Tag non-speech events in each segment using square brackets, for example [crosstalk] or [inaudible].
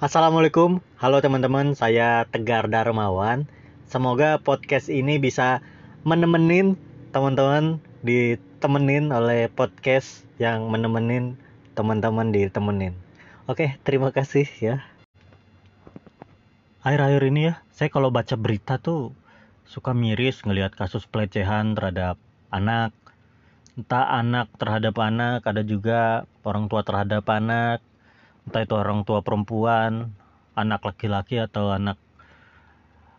Assalamualaikum, halo teman-teman, saya Tegar Darmawan. Semoga podcast ini bisa menemenin teman-teman ditemenin oleh podcast yang menemenin teman-teman ditemenin. Oke, terima kasih ya. Akhir-akhir ini ya, saya kalau baca berita tuh suka miris ngelihat kasus pelecehan terhadap anak. Entah anak terhadap anak, ada juga orang tua terhadap anak, entah itu orang tua perempuan anak laki-laki atau anak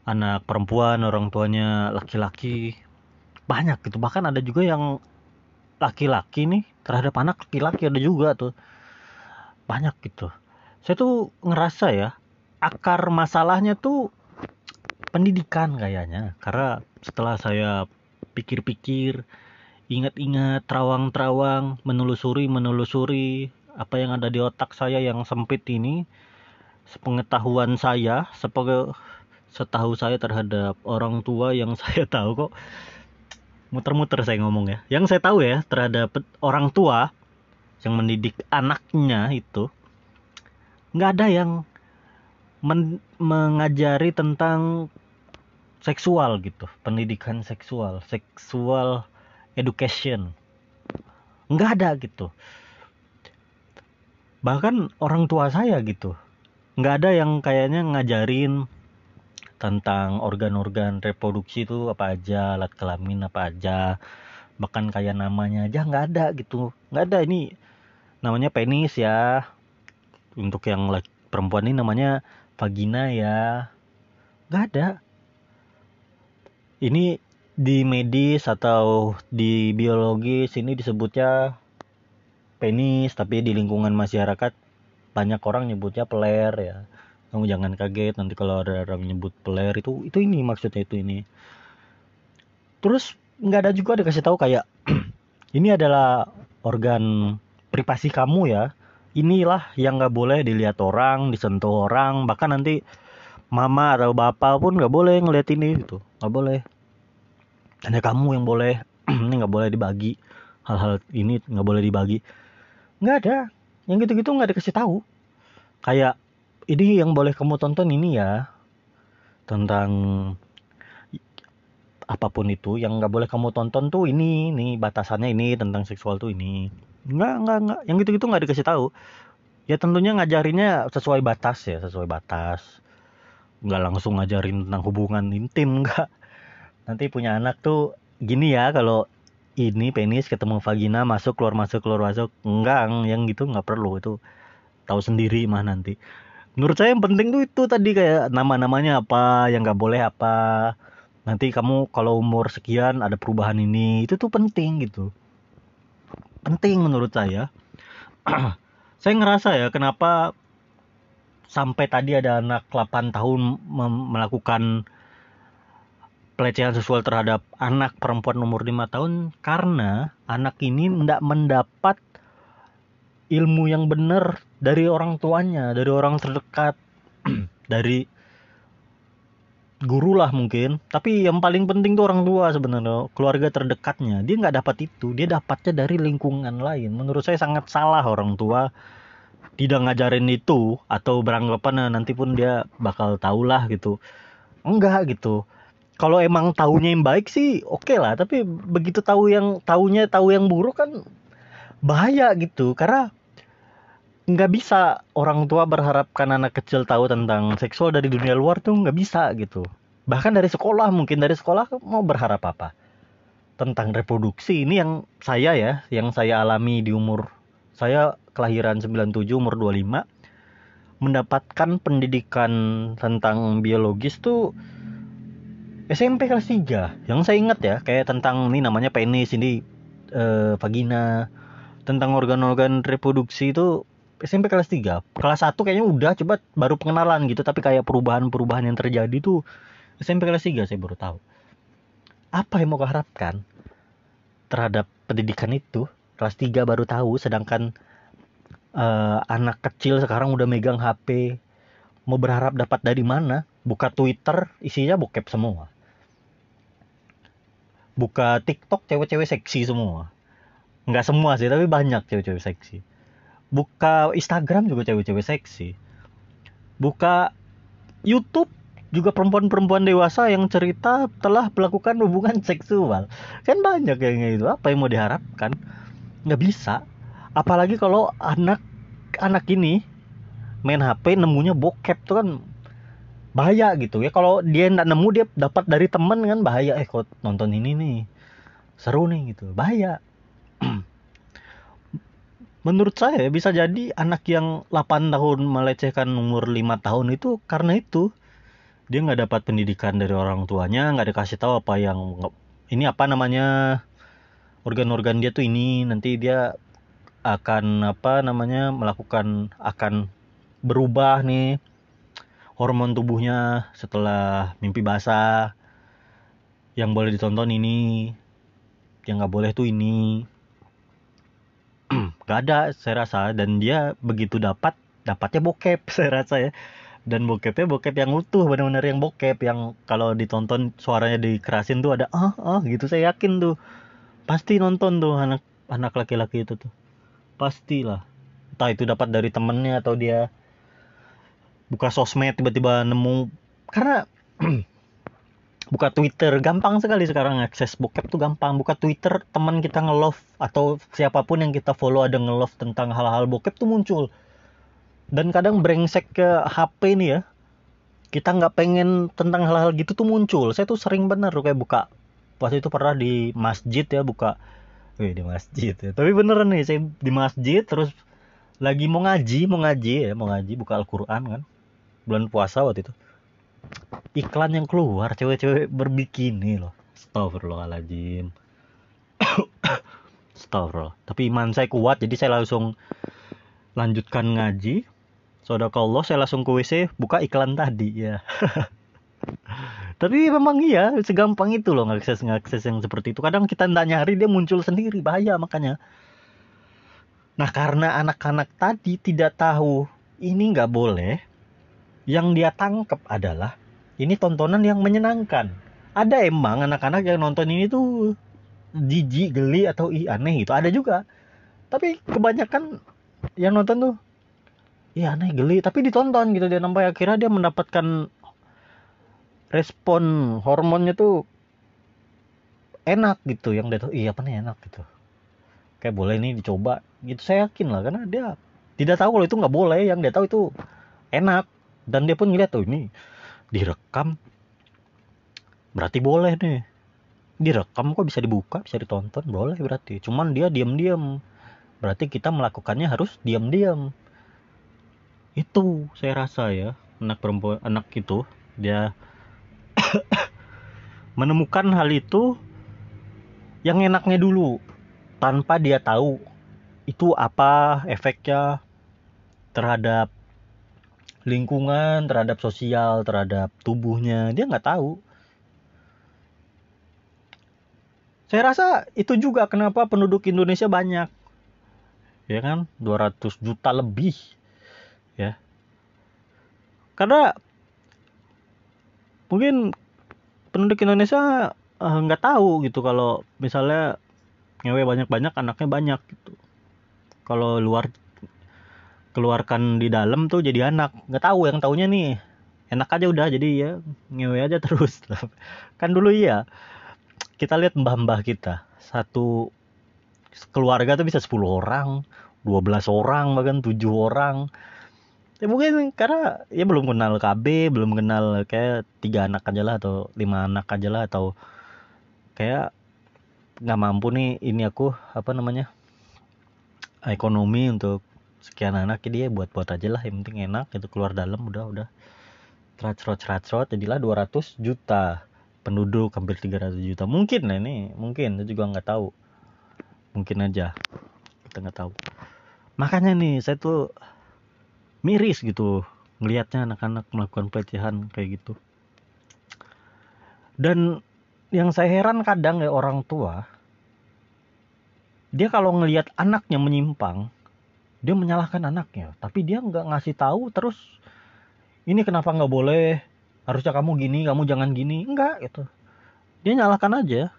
anak perempuan orang tuanya laki-laki. Banyak gitu. Bahkan ada juga yang laki-laki nih terhadap anak laki-laki ada juga tuh. Banyak gitu. Saya tuh ngerasa ya akar masalahnya tuh pendidikan kayaknya. Karena setelah saya pikir-pikir ingat-ingat terawang-terawang menelusuri menelusuri apa yang ada di otak saya yang sempit ini sepengetahuan saya sebagai setahu saya terhadap orang tua yang [laughs] saya tahu kok. Muter-muter saya ngomong ya. Yang saya tahu ya terhadap orang tua yang mendidik anaknya itu nggak ada yang men mengajari tentang seksual gitu pendidikan seksual seksual education. Nggak ada gitu bahkan orang tua saya gitu. Nggak ada yang kayaknya ngajarin tentang organ-organ reproduksi itu apa aja alat kelamin apa aja. Bahkan kayak namanya aja nggak ada gitu. Nggak ada ini namanya penis ya. Untuk yang perempuan ini namanya vagina ya. Nggak ada. Ini di medis atau di biologis ini disebutnya penis tapi di lingkungan masyarakat banyak orang nyebutnya peler ya. Kamu jangan kaget nanti kalau ada orang nyebut peler itu itu ini maksudnya itu ini. Terus nggak ada juga dikasih tahu kayak [clears throat] ini adalah organ privasi kamu ya. Inilah yang nggak boleh dilihat orang disentuh orang bahkan nanti mama atau bapak pun nggak boleh ngeliat ini gitu. Nggak boleh. Hanya kamu yang boleh [clears throat] ini nggak boleh dibagi. Hal-hal ini nggak boleh dibagi nggak ada. Yang gitu-gitu nggak dikasih tahu. Kayak ini yang boleh kamu tonton ini ya. Tentang apa pun itu yang nggak boleh kamu tonton tuh ini nih batasannya ini tentang seksual tuh ini. Nggak nggak nggak. Yang gitu-gitu nggak dikasih tahu. Ya tentunya ngajarinnya sesuai batas ya sesuai batas. Nggak langsung ngajarin tentang hubungan intim [laughs] nggak. Nanti punya anak tuh gini ya kalau ini penis ketemu vagina masuk keluar masuk keluar masuk. Enggak yang gitu nggak perlu. Itu tahu sendiri mah nanti. Menurut saya yang penting tuh itu tadi kayak nama-namanya apa yang nggak boleh apa. Nanti kamu kalau umur sekian ada perubahan ini itu tuh penting gitu. Penting menurut saya. [clears throat] Saya ngerasa ya kenapa sampai tadi ada anak 8 tahun melakukan pelecehan seksual terhadap anak perempuan umur 5 tahun karena anak ini tidak mendapat ilmu yang benar dari orang tuanya, dari orang terdekat, [clears throat] dari guru lah mungkin. Tapi yang paling penting tuh orang tua sebenarnya, keluarga terdekatnya. Dia nggak dapat itu, dia dapatnya dari lingkungan lain. Menurut saya sangat salah orang tua tidak ngajarin itu atau beranggapan nah, nanti pun dia bakal tahulah gitu. Enggak gitu kalau emang tahunya yang baik sih oke okay lah. Tapi begitu tahu yang tahunya tahu yang buruk kan bahaya gitu. Karena nggak bisa orang tua berharapkan anak kecil tahu tentang seksual dari dunia luar tuh nggak bisa gitu. Bahkan dari sekolah mungkin dari sekolah mau berharap apa? Tentang reproduksi ini yang saya ya yang saya alami di umur saya kelahiran 97 umur 25 mendapatkan pendidikan tentang biologis tuh SMP kelas 3 yang saya ingat ya kayak tentang ini namanya penis ini eh, vagina. Tentang organ-organ reproduksi itu SMP kelas 3 kelas 1 kayaknya udah coba baru pengenalan gitu. Tapi kayak perubahan-perubahan yang terjadi tuh SMP kelas 3 saya baru tahu. Apa yang mau harapkan terhadap pendidikan itu? Kelas 3 baru tahu sedangkan uh, anak kecil sekarang udah megang HP mau berharap dapat dari mana? Buka Twitter isinya bokep semua buka TikTok cewek-cewek seksi semua. Nggak semua sih tapi banyak cewek-cewek seksi. Buka Instagram juga cewek-cewek seksi. Buka YouTube juga perempuan-perempuan dewasa yang cerita telah melakukan hubungan seksual. Kan banyak yang itu apa yang mau diharapkan? Nggak bisa. Apalagi kalau anak anak ini main HP nemunya bokep tuh kan bahaya gitu ya. Kalau dia nggak nemu dia dapat dari temen kan bahaya. Eh kok nonton ini nih? Seru nih gitu. Bahaya. [clears throat] Menurut saya bisa jadi anak yang 8 tahun melecehkan umur 5 tahun itu karena itu. Dia nggak dapat pendidikan dari orang tuanya nggak dikasih tahu apa yang ini apa namanya organ-organ dia tuh ini. Nanti dia akan apa namanya melakukan akan berubah nih hormon tubuhnya setelah mimpi basah. Yang boleh ditonton ini yang nggak boleh tuh ini. [clears throat] Gak ada saya rasa. Dan dia begitu dapat dapatnya bokep [laughs] saya rasa ya. Dan bokepnya bokep yang utuh benar-benar yang bokep. Yang kalau ditonton suaranya dikerasin tuh ada ah ah gitu. Saya yakin tuh. Pasti nonton tuh anak anak laki-laki itu tuh. Pastilah. Entah itu dapat dari temennya atau dia buka sosmed tiba-tiba nemu. Karena [clears throat] buka Twitter gampang sekali sekarang akses bokep tuh gampang. Buka Twitter teman kita nge-love atau siapa pun yang kita follow ada nge-love tentang hal-hal bokep tuh muncul. Dan kadang brengsek ke HP nih ya. Kita nggak pengen tentang hal-hal gitu tuh muncul. Saya tuh sering bener kayak buka. Pas itu pernah di masjid ya buka. Wih, di masjid ya. Tapi beneran nih saya di masjid terus lagi mau ngaji mau ngaji ya mau ngaji buka Al-Quran kan bulan puasa waktu itu. Iklan yang keluar cewek-cewek berbikini loh. Astagfirullahaladzim. [coughs] Astagfirullah. Tapi iman saya kuat jadi saya langsung lanjutkan ngaji. Allah saya langsung ke WC buka iklan tadi ya. [laughs] Tapi memang iya segampang itu loh ngakses ngakses yang seperti itu. Kadang kita ndak nyari dia muncul sendiri bahaya makanya. Nah karena anak-anak tadi tidak tahu ini nggak boleh yang dia tangkap adalah ini tontonan yang menyenangkan. Ada emang anak-anak yang nonton ini tuh jijik geli atau ih aneh gitu. Ada juga. Tapi kebanyakan yang nonton tuh iya aneh geli. Tapi ditonton gitu dia sampai akhirnya dia mendapatkan respon hormonnya tuh enak gitu yang dia tuh iya apa nih enak gitu. Kayak boleh ini dicoba. Gitu saya yakin lah karena dia tidak tahu kalau itu nggak boleh. Yang dia tahu itu enak dan dia pun ngeliat tuh ini direkam. Berarti boleh nih. Direkam kok bisa dibuka bisa ditonton? Boleh berarti. Cuman dia diam-diam. Berarti kita melakukannya harus diam-diam. Itu saya rasa ya anak perempuan anak itu dia [coughs] menemukan hal itu yang enaknya dulu tanpa dia tahu itu apa efeknya terhadap lingkungan, terhadap sosial, terhadap tubuhnya. Dia nggak tahu. Saya rasa itu juga kenapa penduduk Indonesia banyak. Ya kan? 200 juta lebih. Ya. Karena mungkin penduduk Indonesia eh, nggak uh, tahu gitu kalau misalnya ngewe banyak-banyak anaknya banyak gitu. Kalau luar keluarkan di dalam tuh jadi anak. Nggak tahu yang taunya nih enak aja udah jadi ya ngewe aja terus. [laughs] Kan dulu iya kita lihat mbah-mbah kita. Satu keluarga tuh bisa 10 orang 12 orang bahkan 7 orang. Ya mungkin karena ya belum kenal KB belum kenal kayak tiga anak aja lah atau lima anak aja lah atau kayak nggak mampu nih ini aku apa namanya ekonomi untuk sekian anak dia buat buat aja lah yang penting enak itu keluar dalam udah udah. Tracrot tracrot jadilah 200 juta penduduk hampir 300 juta. Mungkin lah ini mungkin itu juga nggak tahu. Mungkin aja kita nggak tahu. Makanya nih saya tuh miris gitu ngelihatnya anak-anak melakukan pelecehan kayak gitu. Dan yang saya heran kadang ya orang tua dia kalau ngelihat anaknya menyimpang dia menyalahkan anaknya tapi dia nggak ngasih tahu terus ini kenapa nggak boleh? Harusnya kamu gini kamu jangan gini. Enggak gitu. Dia nyalahkan aja.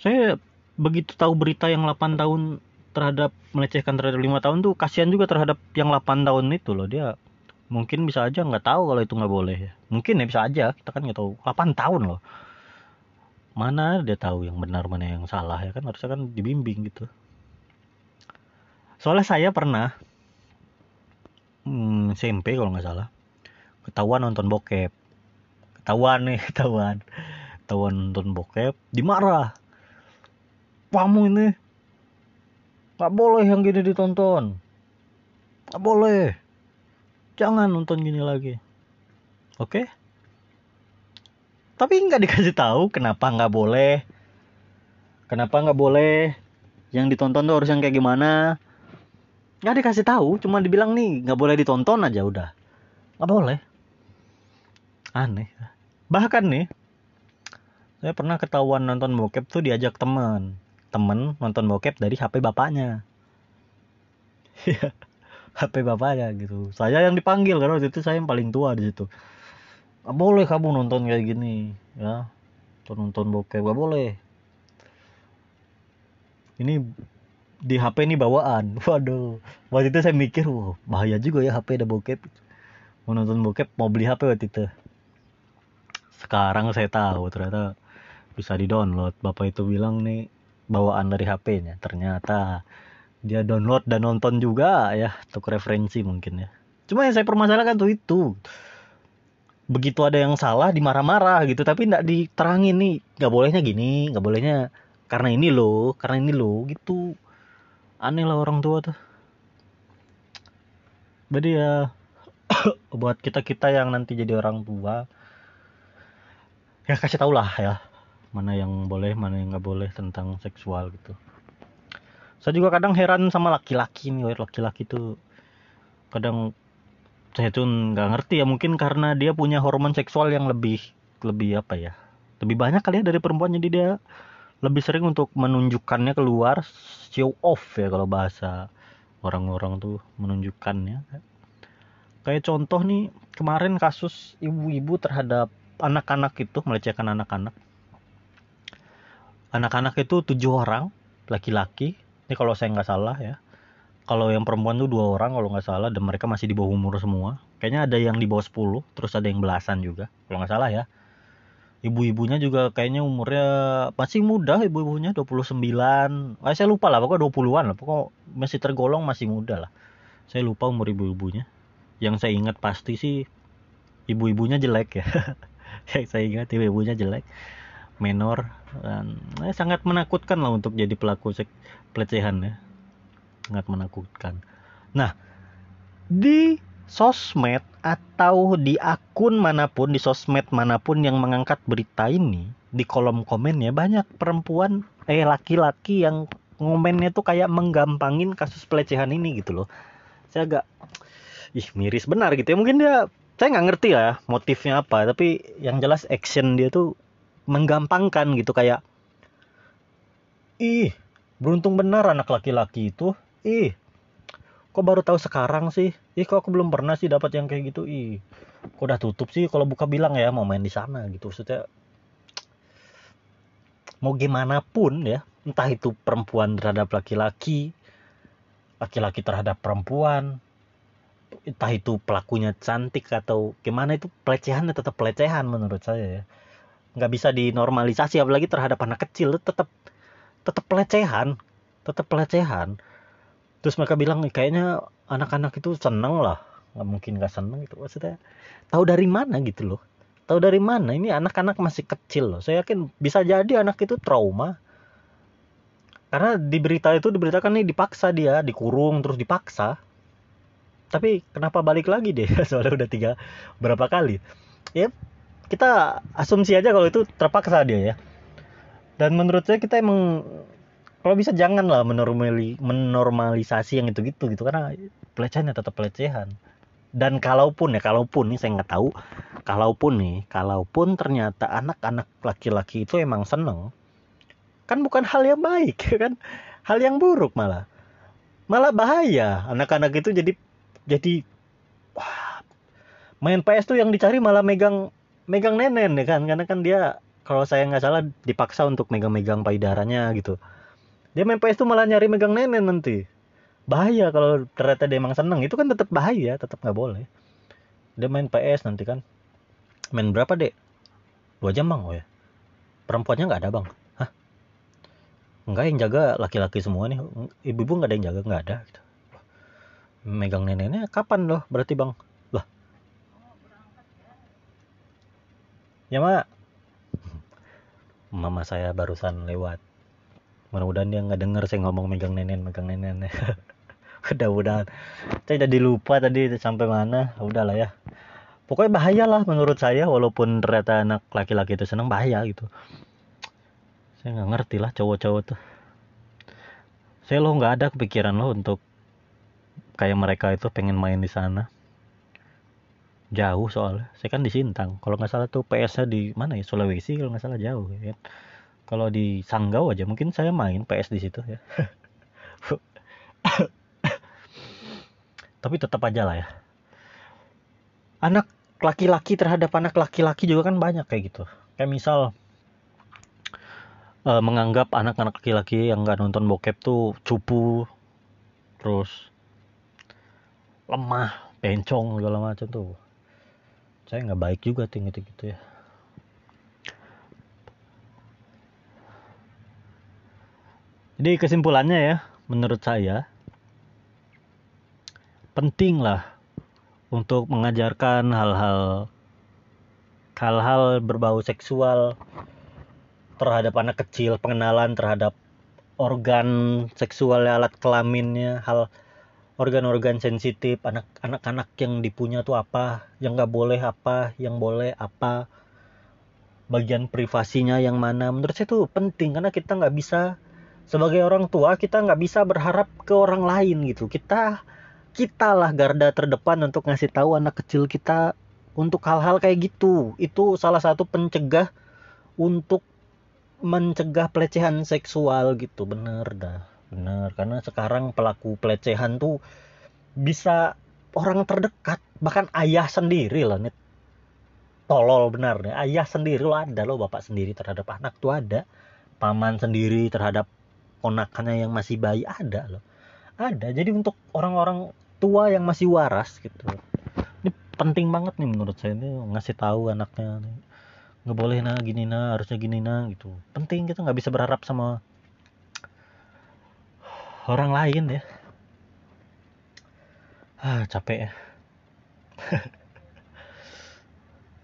Saya begitu tahu berita yang 8 tahun terhadap melecehkan terhadap lima tahun tuh kasihan juga terhadap yang 8 tahun itu loh. Dia mungkin bisa aja nggak tahu kalau itu nggak boleh. Mungkin ya bisa aja. Kita kan nggak tahu. 8 tahun loh. Mana dia tahu yang benar mana yang salah ya kan? Harusnya kan dibimbing gitu soalnya saya pernah hmm, SMP kalau nggak salah. Ketahuan nonton bokep. Ketahuan nih [laughs] ketahuan. Ketahuan nonton bokep dimarah. Kamu ini. Nggak boleh yang gini ditonton. Nggak boleh. Jangan nonton gini lagi. Oke? Tapi nggak dikasih tahu kenapa nggak boleh. Kenapa nggak boleh? Yang ditonton tuh harus yang kayak gimana nggak dikasih tahu cuma dibilang nih nggak boleh ditonton aja udah. Nggak boleh. Aneh. Bahkan nih saya pernah ketahuan nonton bokep tuh diajak teman temen nonton bokep dari HP bapaknya. [laughs] HP bapaknya gitu. Saya yang dipanggil karena waktu itu saya yang paling tua di situ. Gak boleh kamu nonton kayak gini ya. Nonton nonton bokep gak boleh. Ini di HP ini bawaan. [laughs] Waduh. Waktu itu saya mikir wah bahaya juga ya HP ada bokep. Mau nonton bokep mau beli HP waktu itu. Sekarang saya tahu ternyata bisa di download bapak itu bilang nih bawaan dari HP-nya. Ternyata dia download dan nonton juga ya untuk referensi mungkin ya. Cuma yang saya permasalahkan tuh itu. Begitu ada yang salah dimarah-marah gitu. Tapi nggak diterangin nih. Nggak bolehnya gini nggak bolehnya karena ini loh karena ini loh gitu aneh lah orang tua tuh. Jadi ya [coughs] buat kita kita yang nanti jadi orang tua ya kasih tau lah ya mana yang boleh mana yang nggak boleh tentang seksual gitu. Saya juga kadang heran sama laki-laki nih laki-laki tuh kadang saya tuh nggak ngerti ya mungkin karena dia punya hormon seksual yang lebih lebih apa ya lebih banyak kali ya dari perempuan jadi dia lebih sering untuk menunjukkannya keluar show off ya kalau bahasa orang-orang tuh menunjukkannya. Kayak contoh nih kemarin kasus ibu-ibu terhadap anak-anak itu melecehkan anak-anak. Anak-anak itu tujuh orang laki-laki. Ini kalau saya nggak salah ya. Kalau yang perempuan tuh dua orang kalau nggak salah dan mereka masih di bawah umur semua. Kayaknya ada yang di bawah 10 terus ada yang belasan juga kalau nggak salah ya ibu-ibunya juga kayaknya umurnya masih muda ibu-ibunya 29 eh, saya lupa lah pokoknya 20-an lah. Pokoknya masih tergolong masih muda lah. Saya lupa umur ibu-ibunya. Yang saya ingat pasti sih ibu-ibunya jelek ya. [laughs] Yang saya ingat ibu-ibunya jelek menor dan eh, sangat menakutkan lah untuk jadi pelaku pelecehan ya. Sangat menakutkan. Nah di sosmed atau di akun mana pun di sosmed mana pun yang mengangkat berita ini di kolom komennya banyak perempuan eh laki-laki yang ngomennya tuh kayak menggampangin kasus pelecehan ini gitu loh. Saya agak ih miris. Benar gitu ya. Mungkin dia saya nggak ngerti ya motifnya apa tapi yang jelas action dia tuh menggampangkan gitu kayak ih beruntung benar anak laki-laki itu. Ih kok baru tahu sekarang sih? Ih kok aku belum pernah sih dapat yang kayak gitu? Ih kok udah tutup sih kalau buka bilang ya mau main di sana gitu. Maksudnya mau gimana pun ya entah itu perempuan terhadap laki-laki laki-laki terhadap perempuan entah itu pelakunya cantik atau gimana itu pelecehan tetap pelecehan menurut saya ya. Nggak bisa dinormalisasi apalagi terhadap anak kecil tetap tetap pelecehan tetap pelecehan terus mereka bilang kayaknya anak-anak itu seneng lah. Nggak mungkin nggak seneng itu maksudnya tahu dari mana gitu loh? Tahu dari mana? Ini anak-anak masih kecil loh. Saya yakin bisa jadi anak itu trauma. Karena di berita itu diberitakan nih dipaksa dia dikurung terus dipaksa. Tapi kenapa balik lagi deh? [laughs] Soalnya udah tiga berapa kali? Ya kita asumsi aja kalau itu terpaksa dia ya. Dan menurut saya kita emang kalau bisa jangan lah menormali menormalisasi yang itu gitu karena pelecehan ya tetap pelecehan. Dan kalaupun ya kalaupun nih saya nggak tahu kalaupun nih kalaupun ternyata anak-anak laki-laki itu emang seneng kan bukan hal yang baik [laughs] kan? Hal yang buruk malah. Malah bahaya. Anak-anak itu jadi jadi wah, main PS tuh yang dicari malah megang megang nenen ya kan? Karena kan dia kalau saya nggak salah dipaksa untuk megang-megang payudaranya gitu dia main PS tuh malah nyari megang nenen nanti. Bahaya kalau ternyata dia emang seneng. Itu kan tetap bahaya tetap nggak boleh. Dia main PS nanti kan. Main berapa dek? Dua jam bang? Oh ya. Perempuannya nggak ada bang? Hah? Enggak yang jaga laki-laki semua nih. Ibu-ibu nggak ada yang jaga? Nggak ada gitu. megang neneknya kapan loh? Berarti bang? Lah. Ya mak. Mama saya barusan lewat mudah-mudahan dia nggak denger saya ngomong megang nenen megang nenen [laughs] mudah-mudahan. Saya jadi lupa tadi sampai mana. Udahlah ya. Pokoknya bahaya lah menurut saya walaupun ternyata anak laki-laki itu senang bahaya gitu. Saya nggak ngerti lah cowok-cowok tuh. Saya lo nggak ada kepikiran lo untuk kayak mereka itu pengen main di sana. Jauh soalnya. Saya kan di Sintang. Kalau nggak salah tuh PS-nya di mana ya? Sulawesi kalau nggak salah jauh ya kalau di Sanggau aja mungkin saya main PS di situ ya. [laughs] Tapi tetap aja lah ya. Anak laki-laki terhadap anak laki-laki juga kan banyak kayak gitu. Kayak misal uh, menganggap anak-anak laki-laki yang nggak nonton bokep tuh cupu terus lemah bencong segala macam tuh. Saya nggak baik juga gitu gitu ya Jadi kesimpulannya ya, menurut saya penting lah untuk mengajarkan hal-hal hal-hal berbau seksual terhadap anak kecil, pengenalan terhadap organ seksual alat kelaminnya, hal organ-organ sensitif anak anak-anak yang dipunya tuh apa, yang nggak boleh apa, yang boleh apa, bagian privasinya yang mana. Menurut saya itu penting karena kita nggak bisa sebagai orang tua kita nggak bisa berharap ke orang lain gitu. Kita kita lah garda terdepan untuk ngasih tahu anak kecil kita untuk hal-hal kayak gitu. Itu salah satu pencegah untuk mencegah pelecehan seksual gitu. Bener dah bener. Karena sekarang pelaku pelecehan tuh bisa orang terdekat bahkan ayah sendiri lah nih tolol benar nih. Ayah sendiri lo ada lo bapak sendiri terhadap anak tuh ada. Paman sendiri terhadap ponakannya yang masih bayi ada loh. Ada. Jadi untuk orang-orang tua yang masih waras gitu. Ini penting banget nih menurut saya ini ngasih tahu anaknya nggak boleh nah gini nah harusnya gini nah gitu. Penting kita nggak bisa berharap sama orang lain ya. Ah capek ya. [laughs]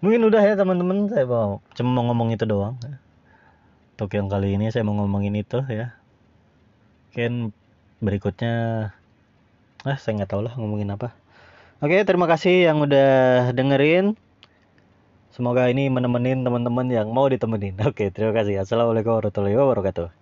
Mungkin udah ya teman-teman. Saya mau cuma mau ngomong itu doang untuk yang kali ini saya mau ngomongin itu ya mungkin berikutnya ah saya nggak tahu lah ngomongin apa. Oke terima kasih yang udah dengerin. Semoga ini menemenin teman-teman yang mau ditemenin. Oke terima kasih. Assalamualaikum warahmatullahi wabarakatuh